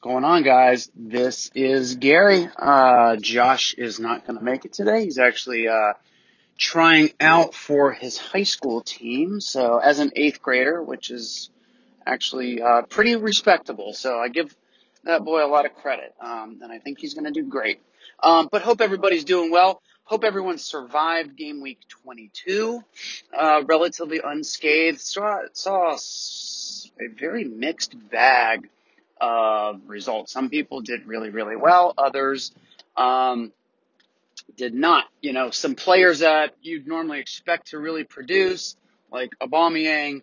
going on, guys? This is Gary. Uh, Josh is not going to make it today. He's actually uh, trying out for his high school team. So, as an eighth grader, which is actually uh, pretty respectable. So, I give that boy a lot of credit, um, and I think he's going to do great. Um, but hope everybody's doing well. Hope everyone survived game week 22 uh, relatively unscathed. Saw, saw a very mixed bag results. Some people did really, really well. Others um, did not. You know, some players that you'd normally expect to really produce, like Aubameyang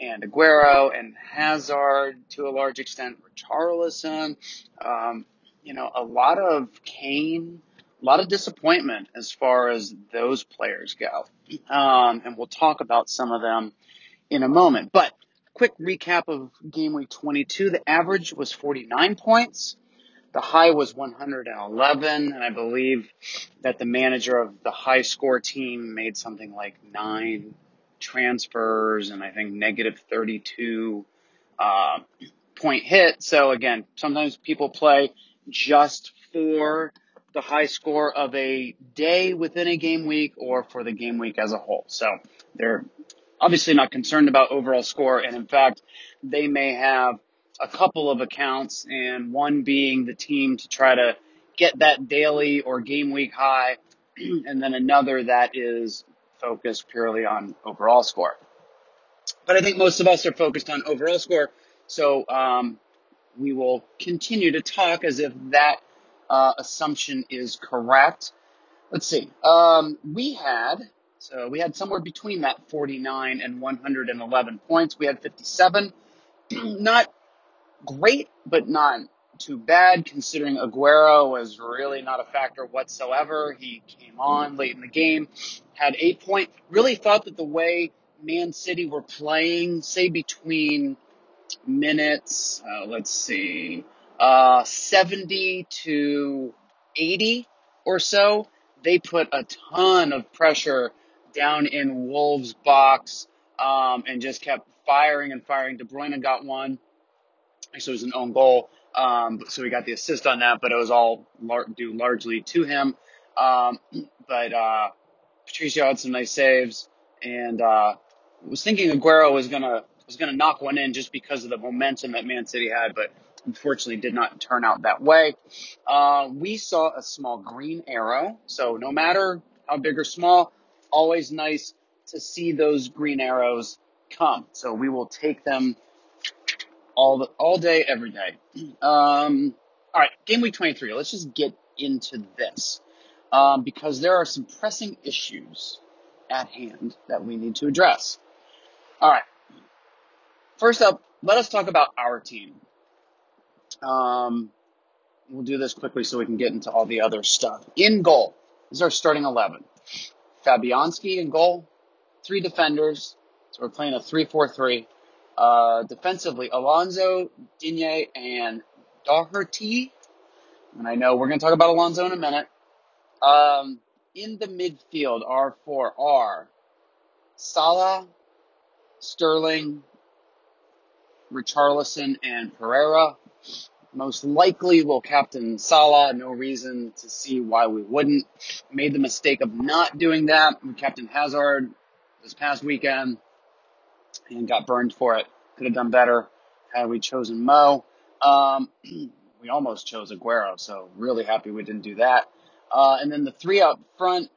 and Aguero and Hazard to a large extent, Richarlison. Um, you know, a lot of Kane, a lot of disappointment as far as those players go. Um, and we'll talk about some of them in a moment. But quick recap of game week 22. The average was 49 points. The high was 111, and I believe that the manager of the high score team made something like nine transfers and I think negative 32 uh, point hit. So again, sometimes people play just for the high score of a day within a game week or for the game week as a whole. So they're obviously not concerned about overall score. And in fact, they may have a couple of accounts and one being the team to try to get that daily or game week high. And then another that is focused purely on overall score. But I think most of us are focused on overall score. So, um, we will continue to talk as if that uh, assumption is correct. Let's see. Um, we had so we had somewhere between that 49 and 111 points. We had 57. not great, but not too bad considering Aguero was really not a factor whatsoever. He came on late in the game, had eight point. Really thought that the way Man City were playing, say between minutes, uh, let's see, uh, 70 to 80 or so, they put a ton of pressure down in Wolves' box um, and just kept firing and firing. De Bruyne got one. So it was an own goal. Um, so we got the assist on that, but it was all lar- due largely to him. Um, but uh, Patricio had some nice saves, and uh, was thinking Aguero was gonna was gonna knock one in just because of the momentum that Man City had, but unfortunately did not turn out that way. Uh, we saw a small green arrow, so no matter how big or small, always nice to see those green arrows come. So we will take them all the, all day, every day. Um, all right, game week 23. Let's just get into this um, because there are some pressing issues at hand that we need to address. All right. First up, let us talk about our team. Um, we'll do this quickly so we can get into all the other stuff. In goal, is our starting 11. Fabianski in goal, three defenders. So we're playing a 3-4-3. Uh, defensively, Alonso, Digne, and Doherty. And I know we're going to talk about Alonso in a minute. Um, in the midfield, our four are Salah, Sterling, Richarlison, and Pereira. Most likely will captain Salah. No reason to see why we wouldn't. Made the mistake of not doing that. We captain Hazard this past weekend and got burned for it. Could have done better had we chosen Mo. Um, we almost chose Aguero, so really happy we didn't do that. Uh, and then the three up front,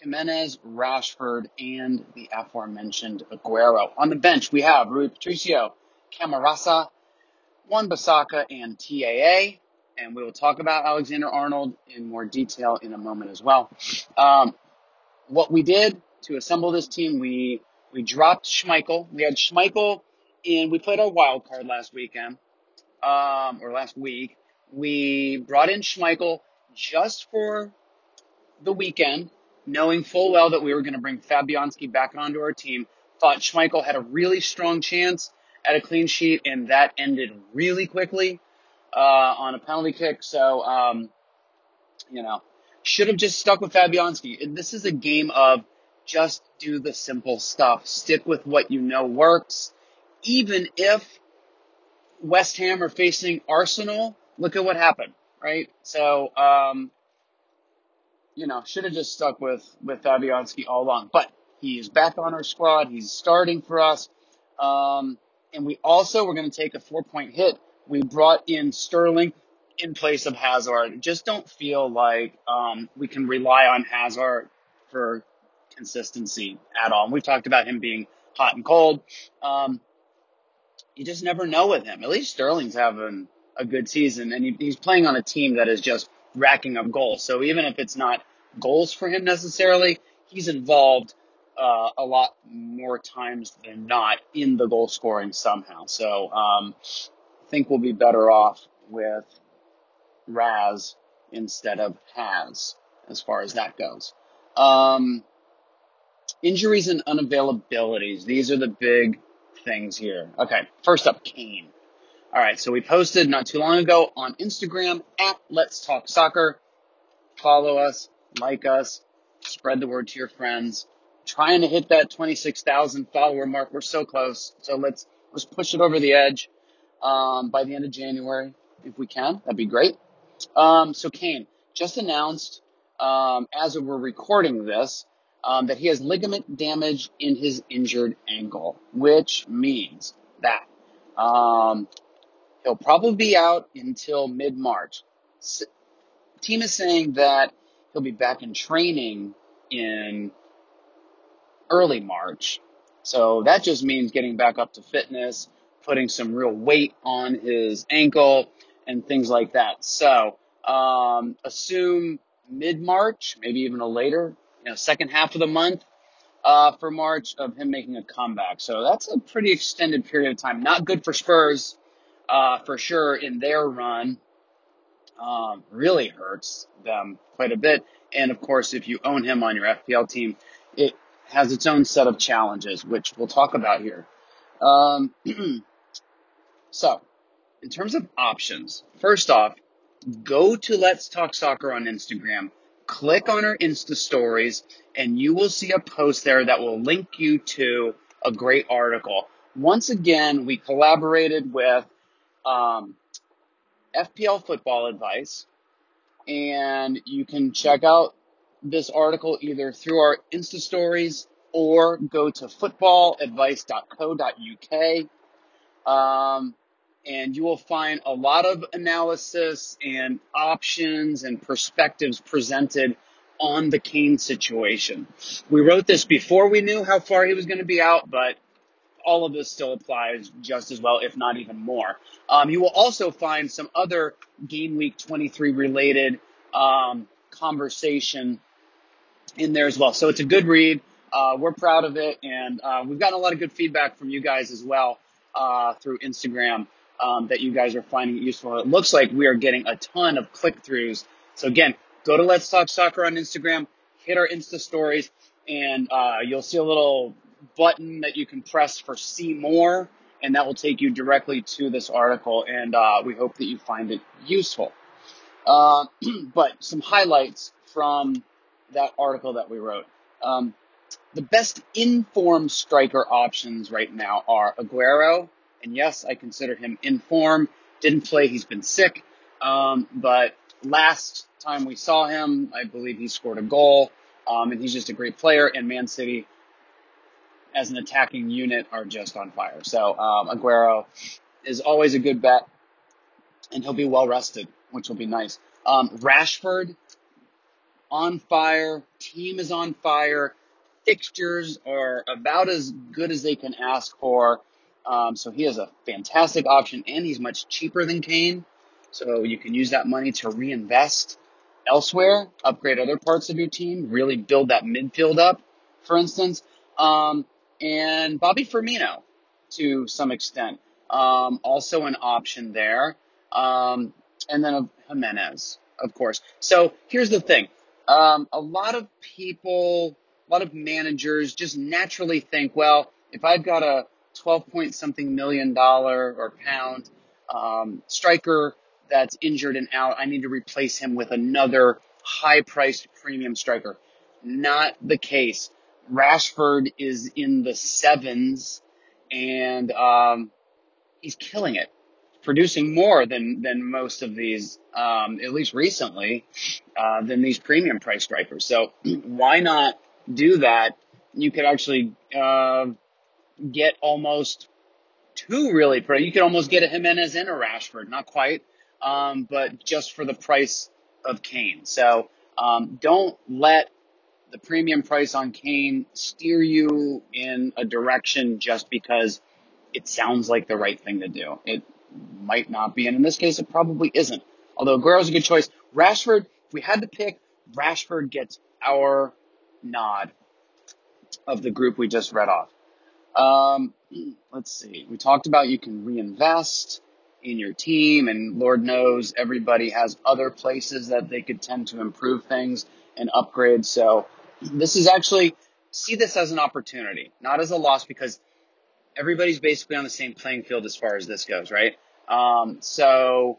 Jimenez, Rashford, and the aforementioned Aguero. On the bench, we have Rui Patricio, Camarasa, Wan Bissaka and TAA. And we will talk about Alexander Arnold in more detail in a moment as well. Um, what we did to assemble this team, we we dropped Schmeichel. We had Schmeichel in. We played our wild card last weekend, um, or last week. We brought in Schmeichel just for the weekend, knowing full well that we were going to bring Fabianski back onto our team. Thought Schmeichel had a really strong chance at a clean sheet, and that ended really quickly uh, on a penalty kick. So, um, you know, should have just stuck with Fabianski. This is a game of just do the simple stuff. Stick with what you know works. Even if West Ham are facing Arsenal, look at what happened, right? So, um, you know, should have just stuck with with Fabianski all along. But he is back on our squad. He's starting for us, um, and we also were going to take a four point hit. We brought in Sterling in place of Hazard. Just don't feel like um, we can rely on Hazard for consistency at all. And we've talked about him being hot and cold. Um, you just never know with him. At least Sterling's having a good season, and he, he's playing on a team that is just racking up goals. So even if it's not goals for him necessarily, he's involved uh, a lot more times than not in the goal scoring somehow. So um, I think we'll be better off with Raz instead of Has as far as that goes. Um, injuries and unavailabilities. These are the big things here. Okay, first up, Kane. All right, so we posted not too long ago on Instagram at Let's Talk Soccer. Follow us, like us, spread the word to your friends. Trying to hit that 26,000 follower mark. We're so close. So let's let's push it over the edge um, by the end of January if we can. That'd be great. Um, so Kane just announced um, as we're recording this um, that he has ligament damage in his injured ankle, which means that um, he'll probably be out until mid March. S- team is saying that he'll be back in training in early March. So that just means getting back up to fitness, putting some real weight on his ankle, and things like that. So um, assume mid March, maybe even a later, you know, second half of the month uh, for March of him making a comeback. So that's a pretty extended period of time. Not good for Spurs uh, for sure in their run. Um, really hurts them quite a bit. And of course, if you own him on your FPL team, it has its own set of challenges, which we'll talk about here. Um, so, in terms of options, first off, go to Let's Talk Soccer on Instagram, click on our Insta stories, and you will see a post there that will link you to a great article. Once again, we collaborated with um, FPL Football Advice, and you can check out this article either through our Insta stories or go to footballadvice.co.uk. Um, and you will find a lot of analysis and options and perspectives presented on the Kane situation. We wrote this before we knew how far he was going to be out, but all of this still applies just as well, if not even more. Um, you will also find some other Game Week 23 related um, conversation in there as well. So it's a good read. Uh, we're proud of it, and uh, we've gotten a lot of good feedback from you guys as well uh, through Instagram um, that you guys are finding it useful. It looks like we are getting a ton of click throughs. So again, go to Let's Talk Soccer on Instagram, hit our Insta stories, and uh, you'll see a little button that you can press for see more, and that will take you directly to this article. And uh, we hope that you find it useful. Uh, but some highlights from that article that we wrote. Um, the best informed striker options right now are Aguero, and yes, I consider him in form. Didn't play, he's been sick, um, but last time we saw him, I believe he scored a goal, um, and he's just a great player. And Man City, as an attacking unit, are just on fire. So um, Aguero is always a good bet, and he'll be well rested, which will be nice. Um, Rashford on fire. Team is on fire. Fixtures are about as good as they can ask for. Um, so he is a fantastic option, and he's much cheaper than Kane. So you can use that money to reinvest elsewhere, upgrade other parts of your team, really build that midfield up, for instance. Um, and Bobby Firmino, to some extent, um, also an option there. Um, and then Jimenez, of course. So here's the thing. Um, a lot of people, a lot of managers just naturally think, well, if I've got a 12 point something million dollar or pound um, striker that's injured and out, I need to replace him with another high priced premium striker. Not the case. Rashford is in the sevens and um, he's killing it. Producing more than than most of these, um, at least recently, uh, than these premium price strikers. So why not do that? You could actually uh, get almost two really pretty. You could almost get a Jimenez and a Rashford, not quite, um, but just for the price of Kane. So um, don't let the premium price on Kane steer you in a direction just because it sounds like the right thing to do. It might not be, and in this case, it probably isn't. Although Aguero's a good choice. Rashford, if we had to pick, Rashford gets our nod of the group we just read off. Um, let's see. We talked about you can reinvest in your team, and Lord knows everybody has other places that they could tend to improve things and upgrade. So this is actually see this as an opportunity, not as a loss, because everybody's basically on the same playing field as far as this goes, right? Um, so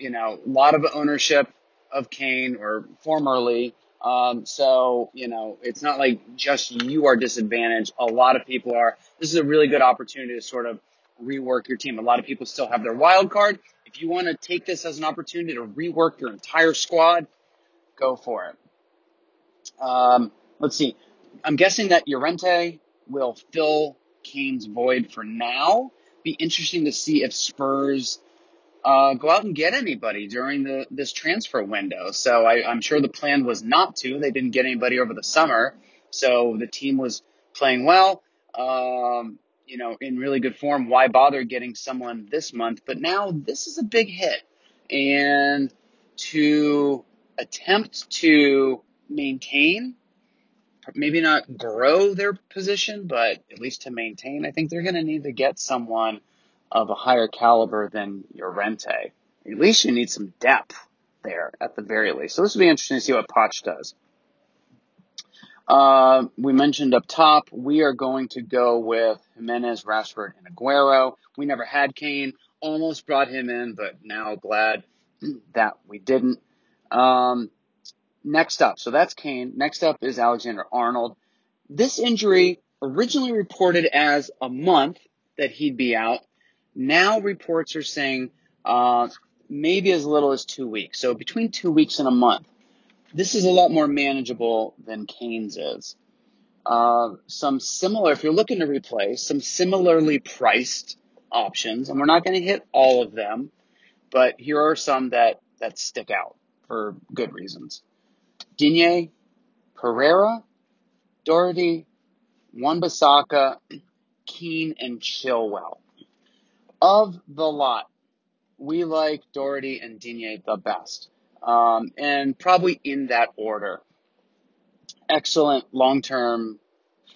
you know, a lot of ownership of Kane or formerly. Um, so, you know, it's not like just you are disadvantaged. A lot of people are. This is a really good opportunity to sort of rework your team. A lot of people still have their wild card. If you want to take this as an opportunity to rework your entire squad, go for it. Um, let's see. I'm guessing that Llorente will fill Kane's void for now. Be interesting to see if Spurs uh, go out and get anybody during the this transfer window. So I, I'm sure the plan was not to. They didn't get anybody over the summer, so the team was playing well. Um, you know, in really good form. Why bother getting someone this month? But now this is a big hit, and to attempt to maintain, maybe not grow their position, but at least to maintain, I think they're going to need to get someone of a higher caliber than Llorente. At least you need some depth there at the very least. So this will be interesting to see what Potch does. Uh, we mentioned up top, we are going to go with Jimenez, Rashford, and Aguero. We never had Kane, almost brought him in, but now glad that we didn't. Um, next up, so that's Kane. Next up is Alexander Arnold. This injury originally reported as a month that he'd be out. Now reports are saying uh, maybe as little as two weeks. So between two weeks and a month. This is a lot more manageable than Kane's is. Uh, some similar, if you're looking to replace, some similarly priced options, and we're not going to hit all of them, but here are some that, that stick out for good reasons. Digne, Pereira, Doherty, Wan-Bissaka, Keane, and Chilwell. Of the lot, we like Doherty and Digne the best. Um, and probably in that order. Excellent long-term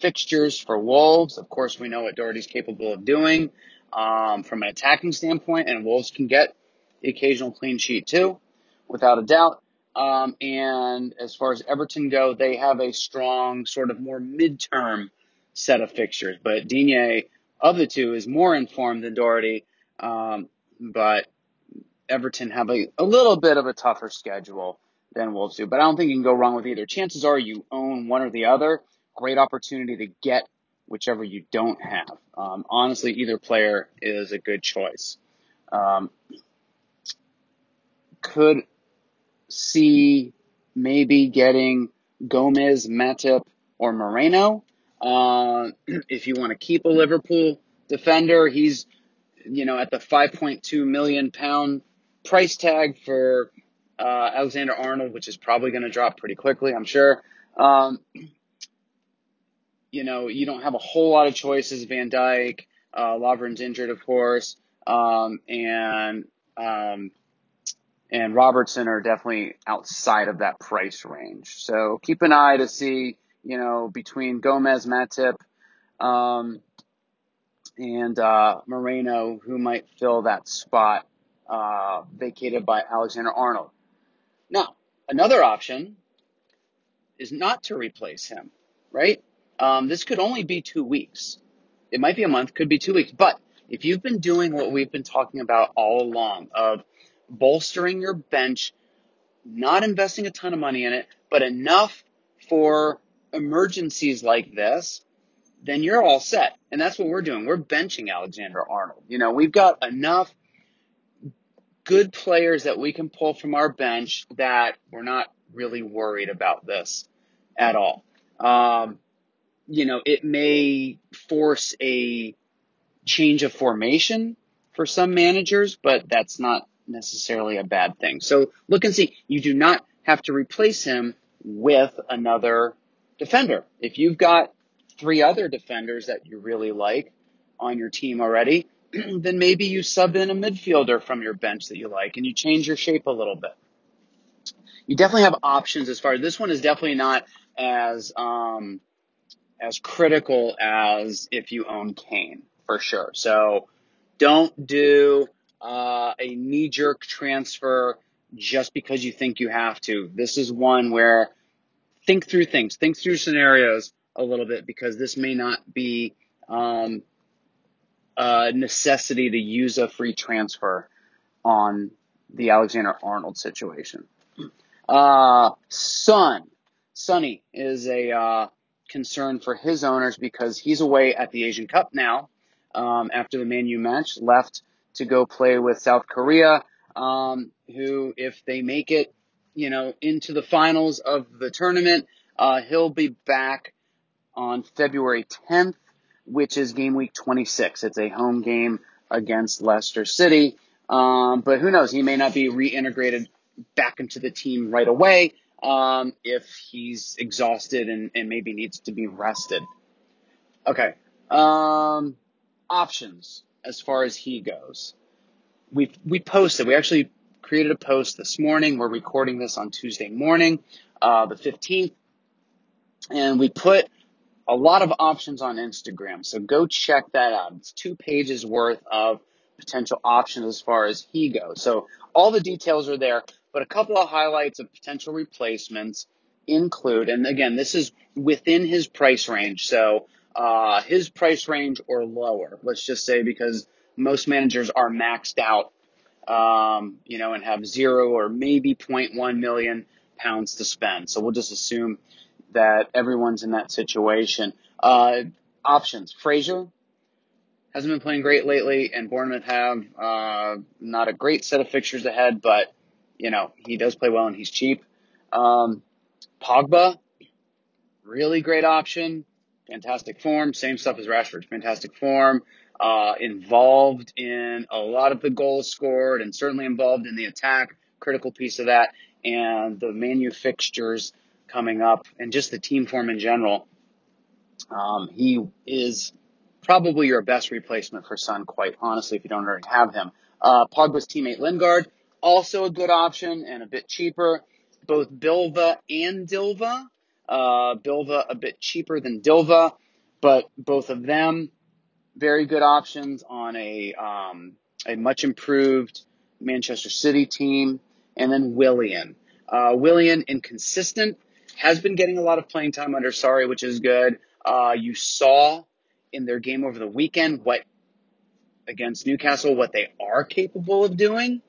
fixtures for Wolves. Of course, we know what Doherty's capable of doing um, from an attacking standpoint, and Wolves can get the occasional clean sheet too, without a doubt. Um, and as far as Everton go, they have a strong, sort of more midterm set of fixtures. But Digne, of the two, is more informed than Doherty. Um, but Everton have a, a little bit of a tougher schedule than Wolves do. But I don't think you can go wrong with either. Chances are you own one or the other. Great opportunity to get whichever you don't have. Um, honestly, either player is a good choice. Um, could see maybe getting Gomez, Matip, or Moreno. Uh, if you want to keep a Liverpool defender, he's you know at the 5.2 million pound price tag for uh, Alexander Arnold, which is probably going to drop pretty quickly, I'm sure. Um, you know, you don't have a whole lot of choices. Van Dijk, uh, Lovren's injured, of course, um, and um, and Robertson are definitely outside of that price range. So keep an eye to see, you know, between Gomez, Matip, um, and uh, Moreno, who might fill that spot uh, vacated by Alexander Arnold. Now, another option is not to replace him, right? Um, this could only be two weeks. It might be a month, could be two weeks. But if you've been doing what we've been talking about all along of bolstering your bench, not investing a ton of money in it, but enough for emergencies like this, then you're all set. And that's what we're doing. We're benching Alexander Arnold. You know, we've got enough good players that we can pull from our bench that we're not really worried about this at all. Um, you know, it may force a change of formation for some managers, but that's not necessarily a bad thing. So look and see. You do not have to replace him with another defender. If you've got three other defenders that you really like on your team already, then maybe you sub in a midfielder from your bench that you like and you change your shape a little bit. You definitely have options as far as this one is definitely not as um, as critical as if you own Kane for sure. So don't do uh, a knee jerk transfer just because you think you have to. This is one where think through things, think through scenarios a little bit because this may not be um, a necessity to use a free transfer on the Alexander Arnold situation. Uh, Son, Sonny is a uh, concern for his owners because he's away at the Asian Cup now um, after the Man U match, left to go play with South Korea, um, who, if they make it, you know, into the finals of the tournament, uh, he'll be back on February 10th, which is game week 26. It's a home game against Leicester City. Um, but who knows? He may not be reintegrated back into the team right away um, if he's exhausted and, and maybe needs to be rested. Okay. Um, options as far as he goes. We we posted. We actually created a post this morning. We're recording this on Tuesday morning, uh, the 15th, and we put a lot of options on Instagram. So go check that out. It's two pages worth of potential options as far as he goes. So all the details are there, but a couple of highlights of potential replacements include, and again, this is within his price range. So uh, his price range or lower, let's just say, because most managers are maxed out, um, you know, and have zero or maybe 0.1 million pounds to spend. So we'll just assume that everyone's in that situation. Uh, options. Fraser hasn't been playing great lately, and Bournemouth have uh, not a great set of fixtures ahead, but you know he does play well and he's cheap. Um, Pogba, really great option, fantastic form, same stuff as Rashford, fantastic form. Uh, involved in a lot of the goals scored, and certainly involved in the attack, critical piece of that, and the Man U fixtures coming up, and just the team form in general. Um, he is probably your best replacement for Son, quite honestly, if you don't already have him. Uh, Pogba's teammate Lingard, also a good option and a bit cheaper. Both Bilva and Dilva. Uh, Bilva a bit cheaper than Dilva, but both of them very good options on a um, a much improved Manchester City team. And then Willian. Uh, Willian, inconsistent, has been getting a lot of playing time under Sarri, which is good. Uh, you saw in their game over the weekend what against Newcastle what they are capable of doing.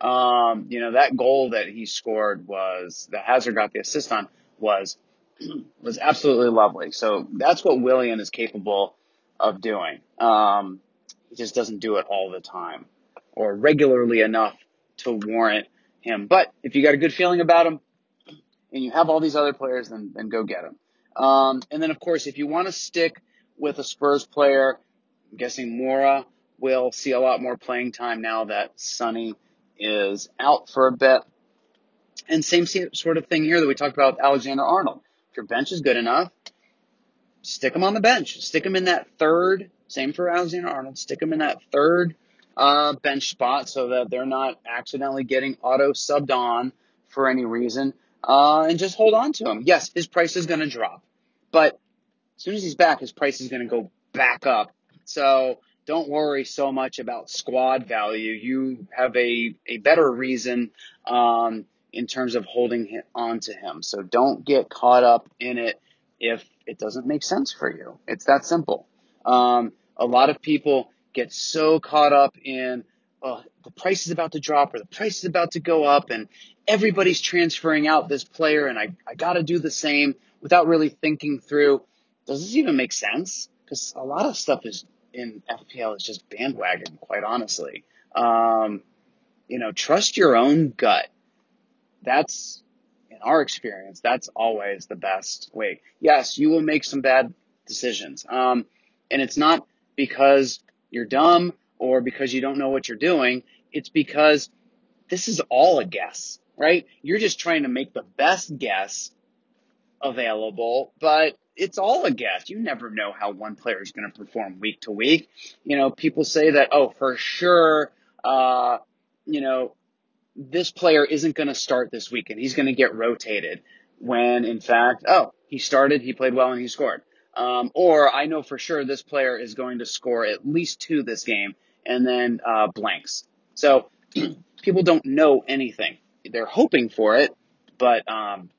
Um, you know that goal that he scored was that Hazard got the assist on was was absolutely lovely. So that's what Willian is capable of doing. Um, he just doesn't do it all the time or regularly enough to warrant him. But if you got a good feeling about him and you have all these other players, then then go get him. Um, and then of course, if you want to stick with a Spurs player, I'm guessing Moura will see a lot more playing time now that Sonny is out for a bit. And same sort of thing here that we talked about with Alexander Arnold. Your bench is good enough, stick him on the bench. Stick him in that third. Same for Alexander Arnold. Stick him in that third uh, bench spot so that they're not accidentally getting auto subbed on for any reason. Uh, and just hold on to him. Yes, his price is going to drop, but as soon as he's back, his price is going to go back up. So don't worry so much about squad value. You have a, a better reason um, in terms of holding on to him. So don't get caught up in it if it doesn't make sense for you. It's that simple. Um, a lot of people get so caught up in oh, the price is about to drop or the price is about to go up and everybody's transferring out this player and I, I got to do the same without really thinking through does this even make sense? Because a lot of stuff is in FPL is just bandwagon, quite honestly. Um, you know, trust your own gut. That's, in our experience, that's always the best way. Yes, you will make some bad decisions. Um, and it's not because you're dumb or because you don't know what you're doing. It's because this is all a guess, right? You're just trying to make the best guess available, but it's all a guess. You never know how one player is going to perform week to week. You know, people say that, oh, for sure, uh, you know, this player isn't going to start this weekend. he's going to get rotated when in fact, oh, he started, he played well and he scored. Um, or I know for sure this player is going to score at least two this game and then, uh, blanks. So people don't know anything. They're hoping for it, but, um,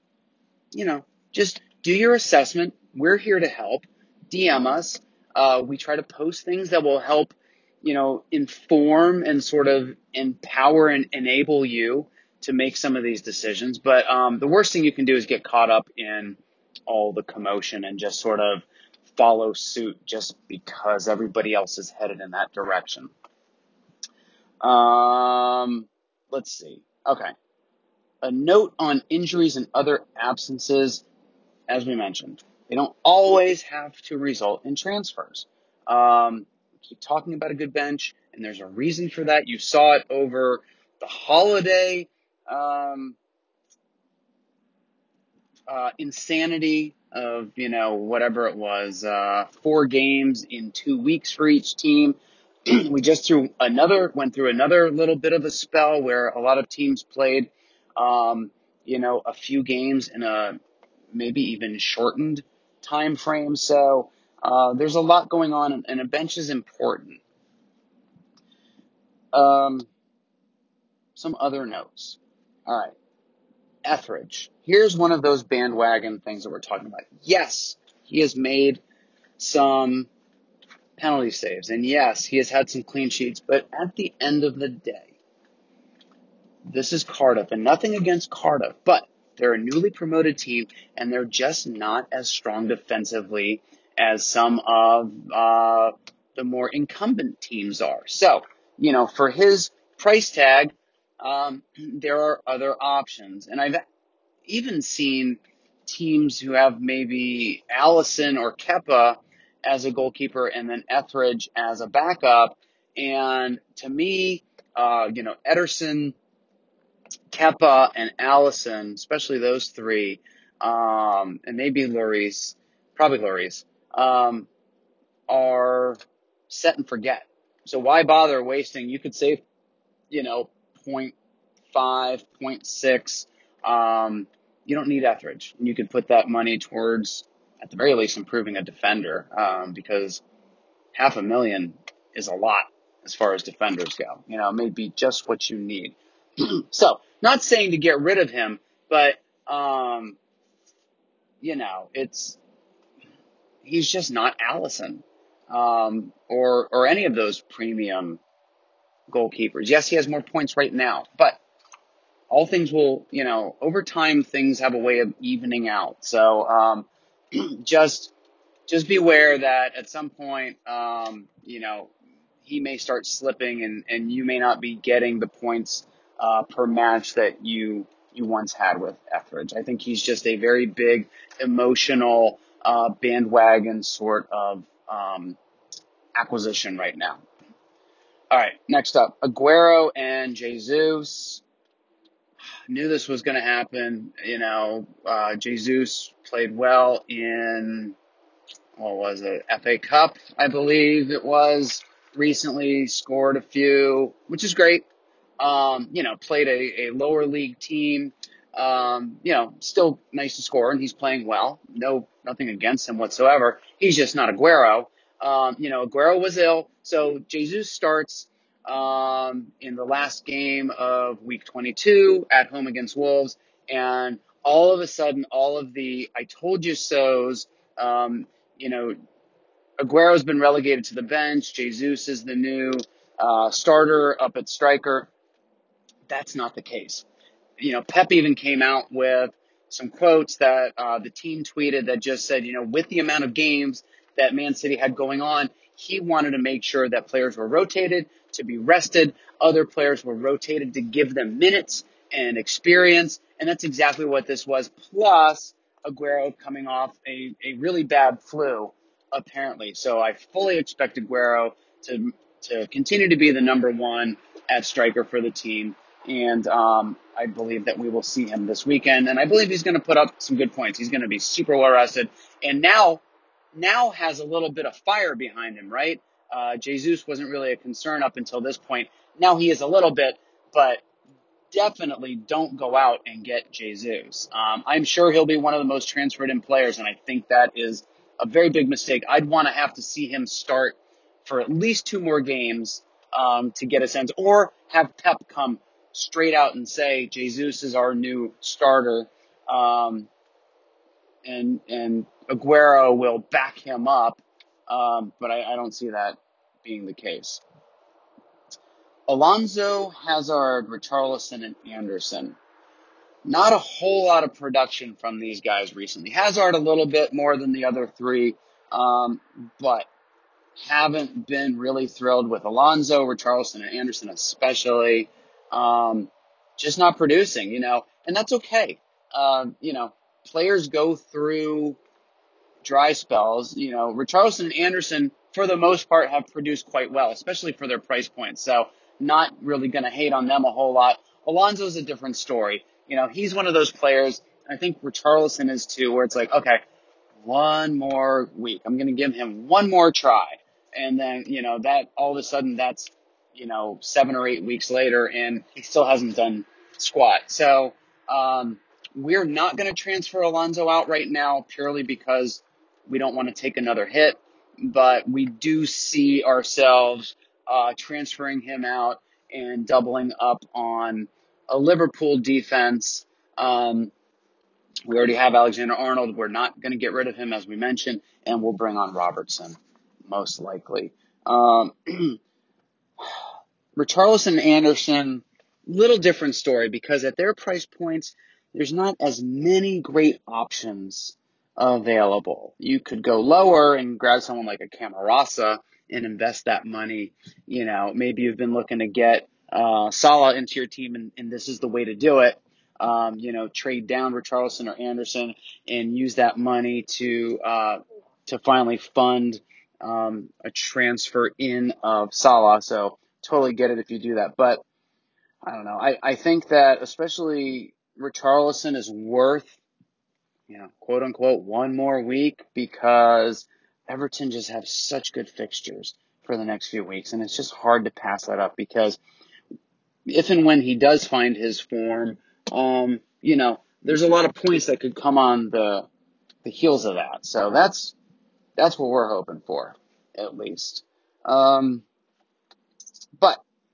you know, just do your assessment. We're here to help. DM us. Uh, we try to post things that will help, you know, inform and sort of empower and enable you to make some of these decisions. But um, the worst thing you can do is get caught up in all the commotion and just sort of follow suit just because everybody else is headed in that direction. Um, let's see. Okay. A note on injuries and other absences as we mentioned, they don't always have to result in transfers. Um, keep talking about a good bench, and there's a reason for that. You saw it over the holiday um, uh, insanity of you know whatever it was, uh, four games in two weeks for each team. we just threw another went through another little bit of a spell where a lot of teams played, um, you know, a few games in a maybe even shortened time frame. So uh, there's a lot going on, and a bench is important. Um, some other notes. All right. Etheridge. Here's one of those bandwagon things that we're talking about. Yes, he has made some penalty saves, and yes, he has had some clean sheets, but at the end of the day, this is Cardiff, and nothing against Cardiff, but they're a newly promoted team, and they're just not as strong defensively as some of uh, the more incumbent teams are. So, you know, for his price tag, um, there are other options, and I've even seen teams who have maybe Alisson or Kepa as a goalkeeper, and then Etheridge as a backup. And to me, uh, you know, Ederson Kepa, and Alisson, especially those three, um, and maybe Lloris, probably Lloris, um, are set and forget. So why bother wasting? You could save, you know, 0.5, 0.6. Um, you don't need Etheridge. You could put that money towards, at the very least, improving a defender um, because half a million is a lot as far as defenders go. You know, it may be just what you need. so, not saying to get rid of him, but um, you know, it's he's just not Alisson um, or or any of those premium goalkeepers. Yes, he has more points right now, but all things will, you know, over time things have a way of evening out. So um, just just beware that at some point, um, you know, he may start slipping and, and you may not be getting the points uh, per match that you you once had with Etheridge. I think he's just a very big emotional uh, bandwagon sort of um, acquisition right now. All right, next up, Aguero and Jesus. Knew this was going to happen. You know, uh, Jesus played well in what was it, FA Cup, I believe it was, recently scored a few, which is great. Um, you know, played a, a lower league team. Um, you know, still nice to score and he's playing well. No, nothing against him whatsoever. He's just not Aguero. Um, you know, Aguero was ill. So Jesus starts, um, in the last game of week 22 at home against Wolves. And all of a sudden, all of the I told you so's, um, you know, Aguero's been relegated to the bench. Jesus is the new uh, starter up at striker. That's not the case. You know, Pep even came out with some quotes that uh, the team tweeted that just said, you know, with the amount of games that Man City had going on, He wanted to make sure that players were rotated to be rested. Other players were rotated to give them minutes and experience. And that's exactly what this was. Plus, Aguero coming off a, a really bad flu, apparently. So I fully expect Aguero to to continue to be the number one at striker for the team. And um, I believe that we will see him this weekend. And I believe he's going to put up some good points. He's going to be super well rested. And now, now has a little bit of fire behind him, right? Uh, Jesus wasn't really a concern up until this point. Now he is a little bit, but definitely don't go out and get Jesus. Um, I'm sure he'll be one of the most transferred in players, and I think that is a very big mistake. I'd want to have to see him start for at least two more games um, to get a sense, or have Pep come straight out and say Jesus is our new starter, um, and and Aguero will back him up. Um, but I, I don't see that being the case. Alonso, Hazard, Richarlison, and Anderson. Not a whole lot of production from these guys recently. Hazard a little bit more than the other three, um, but haven't been really thrilled with Alonso, Richarlison, and Anderson especially. Um, just not producing, you know, and that's okay. Um, you know, players go through dry spells. You know, Richarlison and Anderson, for the most part, have produced quite well, especially for their price points. So, not really going to hate on them a whole lot. Alonso's a different story. You know, he's one of those players. I think Richarlison is too, where it's like, okay, one more week. I'm going to give him one more try. And then, you know, that all of a sudden that's, you know, seven or eight weeks later and he still hasn't done squat. So, um, we're not going to transfer Alonso out right now purely because we don't want to take another hit, but we do see ourselves, uh, transferring him out and doubling up on a Liverpool defense. Um, we already have Alexander Arnold. We're not going to get rid of him, as we mentioned, and we'll bring on Robertson, most likely. Um, Richarlison and Anderson, little different story because at their price points, there's not as many great options available. You could go lower and grab someone like a Camarasa and invest that money. You know, maybe you've been looking to get uh, Salah into your team, and, and this is the way to do it um, you know, trade down Richarlison or Anderson and use that money to uh, to finally fund um, a transfer in of Salah. So totally get it if you do that. But I don't know. I, I think that especially Richarlison is worth, you know, quote unquote, one more week because Everton just have such good fixtures for the next few weeks. And it's just hard to pass that up because if and when he does find his form, um, you know, there's a lot of points that could come on the the heels of that. So that's that's what we're hoping for, at least. Um,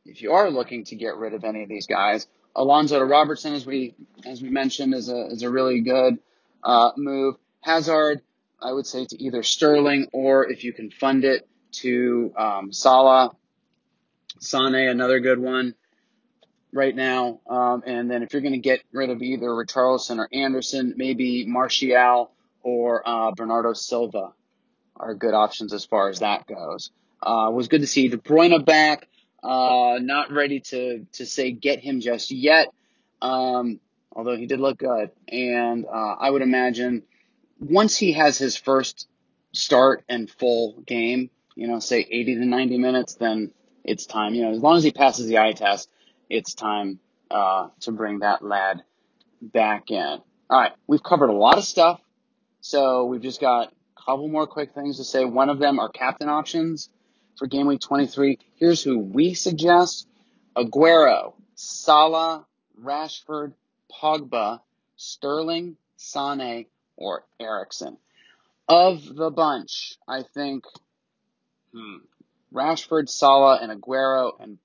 if you are looking to get rid of any of these guys, Alonso to Robertson, as we as we mentioned, is a is a really good uh, move. Hazard, I would say to either Sterling or if you can fund it to um, Salah. Sane, another good one right now. Um, and then if you're going to get rid of either Richarlison or Anderson, maybe Martial or uh, Bernardo Silva are good options as far as that goes. Uh, was good to see De Bruyne back. Uh, not ready to to say get him just yet, um, although he did look good. And uh, I would imagine once he has his first start and full game, you know, say 80 to 90 minutes, then it's time. You know, as long as he passes the eye test, it's time uh, to bring that lad back in. All right, we've covered a lot of stuff, so we've just got a couple more quick things to say. One of them are captain options for game week 23. Here's who we suggest: Aguero, Salah, Rashford, Pogba, Sterling, Sane, or Eriksen. Of the bunch, I think hmm, Rashford, Salah, and Aguero, and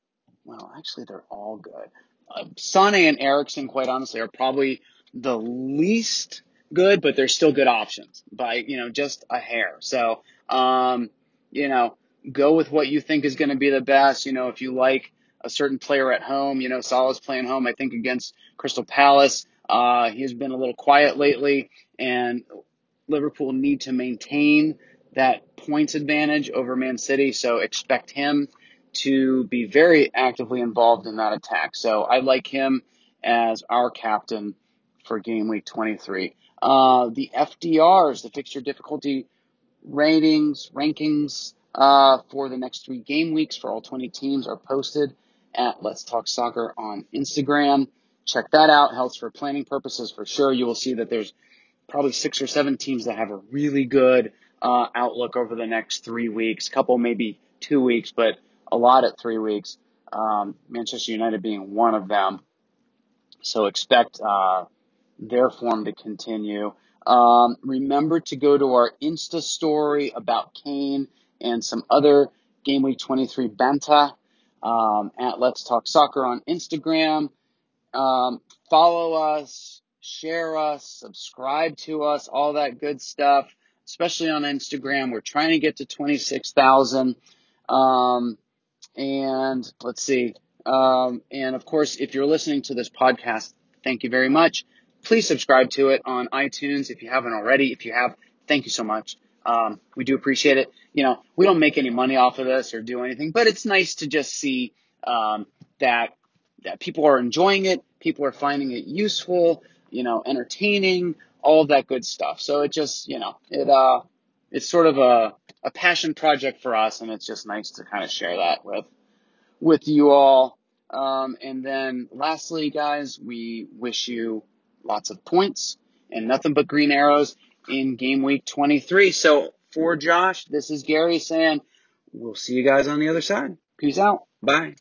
well, actually, they're all good. Uh, Sane and Eriksen, quite honestly, are probably the least good, but they're still good options by you know just a hair. So, um, you know, go with what you think is going to be the best. You know, if you like a certain player at home, you know, Salah's playing home. I think against Crystal Palace, uh, he's been a little quiet lately, and Liverpool need to maintain that points advantage over Man City. So expect him to be very actively involved in that attack. So I like him as our captain for game week 23. Uh, the FDRs, the fixture difficulty ratings, rankings uh, for the next three game weeks for all 20 teams are posted at Let's Talk Soccer on Instagram. Check that out. Helps for planning purposes for sure. You will see that there's probably six or seven teams that have a really good uh, outlook over the next three weeks. Couple maybe two weeks, but a lot at three weeks. Um, Manchester United being one of them. So expect uh, their form to continue. Um, remember to go to our Insta story about Kane and some other Game Week 23 Banta um, at Let's Talk Soccer on Instagram. Um, follow us, share us, subscribe to us, all that good stuff, especially on Instagram. We're trying to get to 26,000. Um, and let's see. Um, and of course, if you're listening to this podcast, thank you very much. Please subscribe to it on iTunes if you haven't already. If you have, thank you so much. Um, we do appreciate it. You know, we don't make any money off of this or do anything, but it's nice to just see um, that that people are enjoying it, people are finding it useful, you know, entertaining, all that good stuff. So it just, you know, it uh, it's sort of a a passion project for us, and it's just nice to kind of share that with with you all. Um, and then lastly, guys, we wish you lots of points and nothing but green arrows in game week 23. So for Josh, this is Gary saying we'll see you guys on the other side. Peace out. Bye.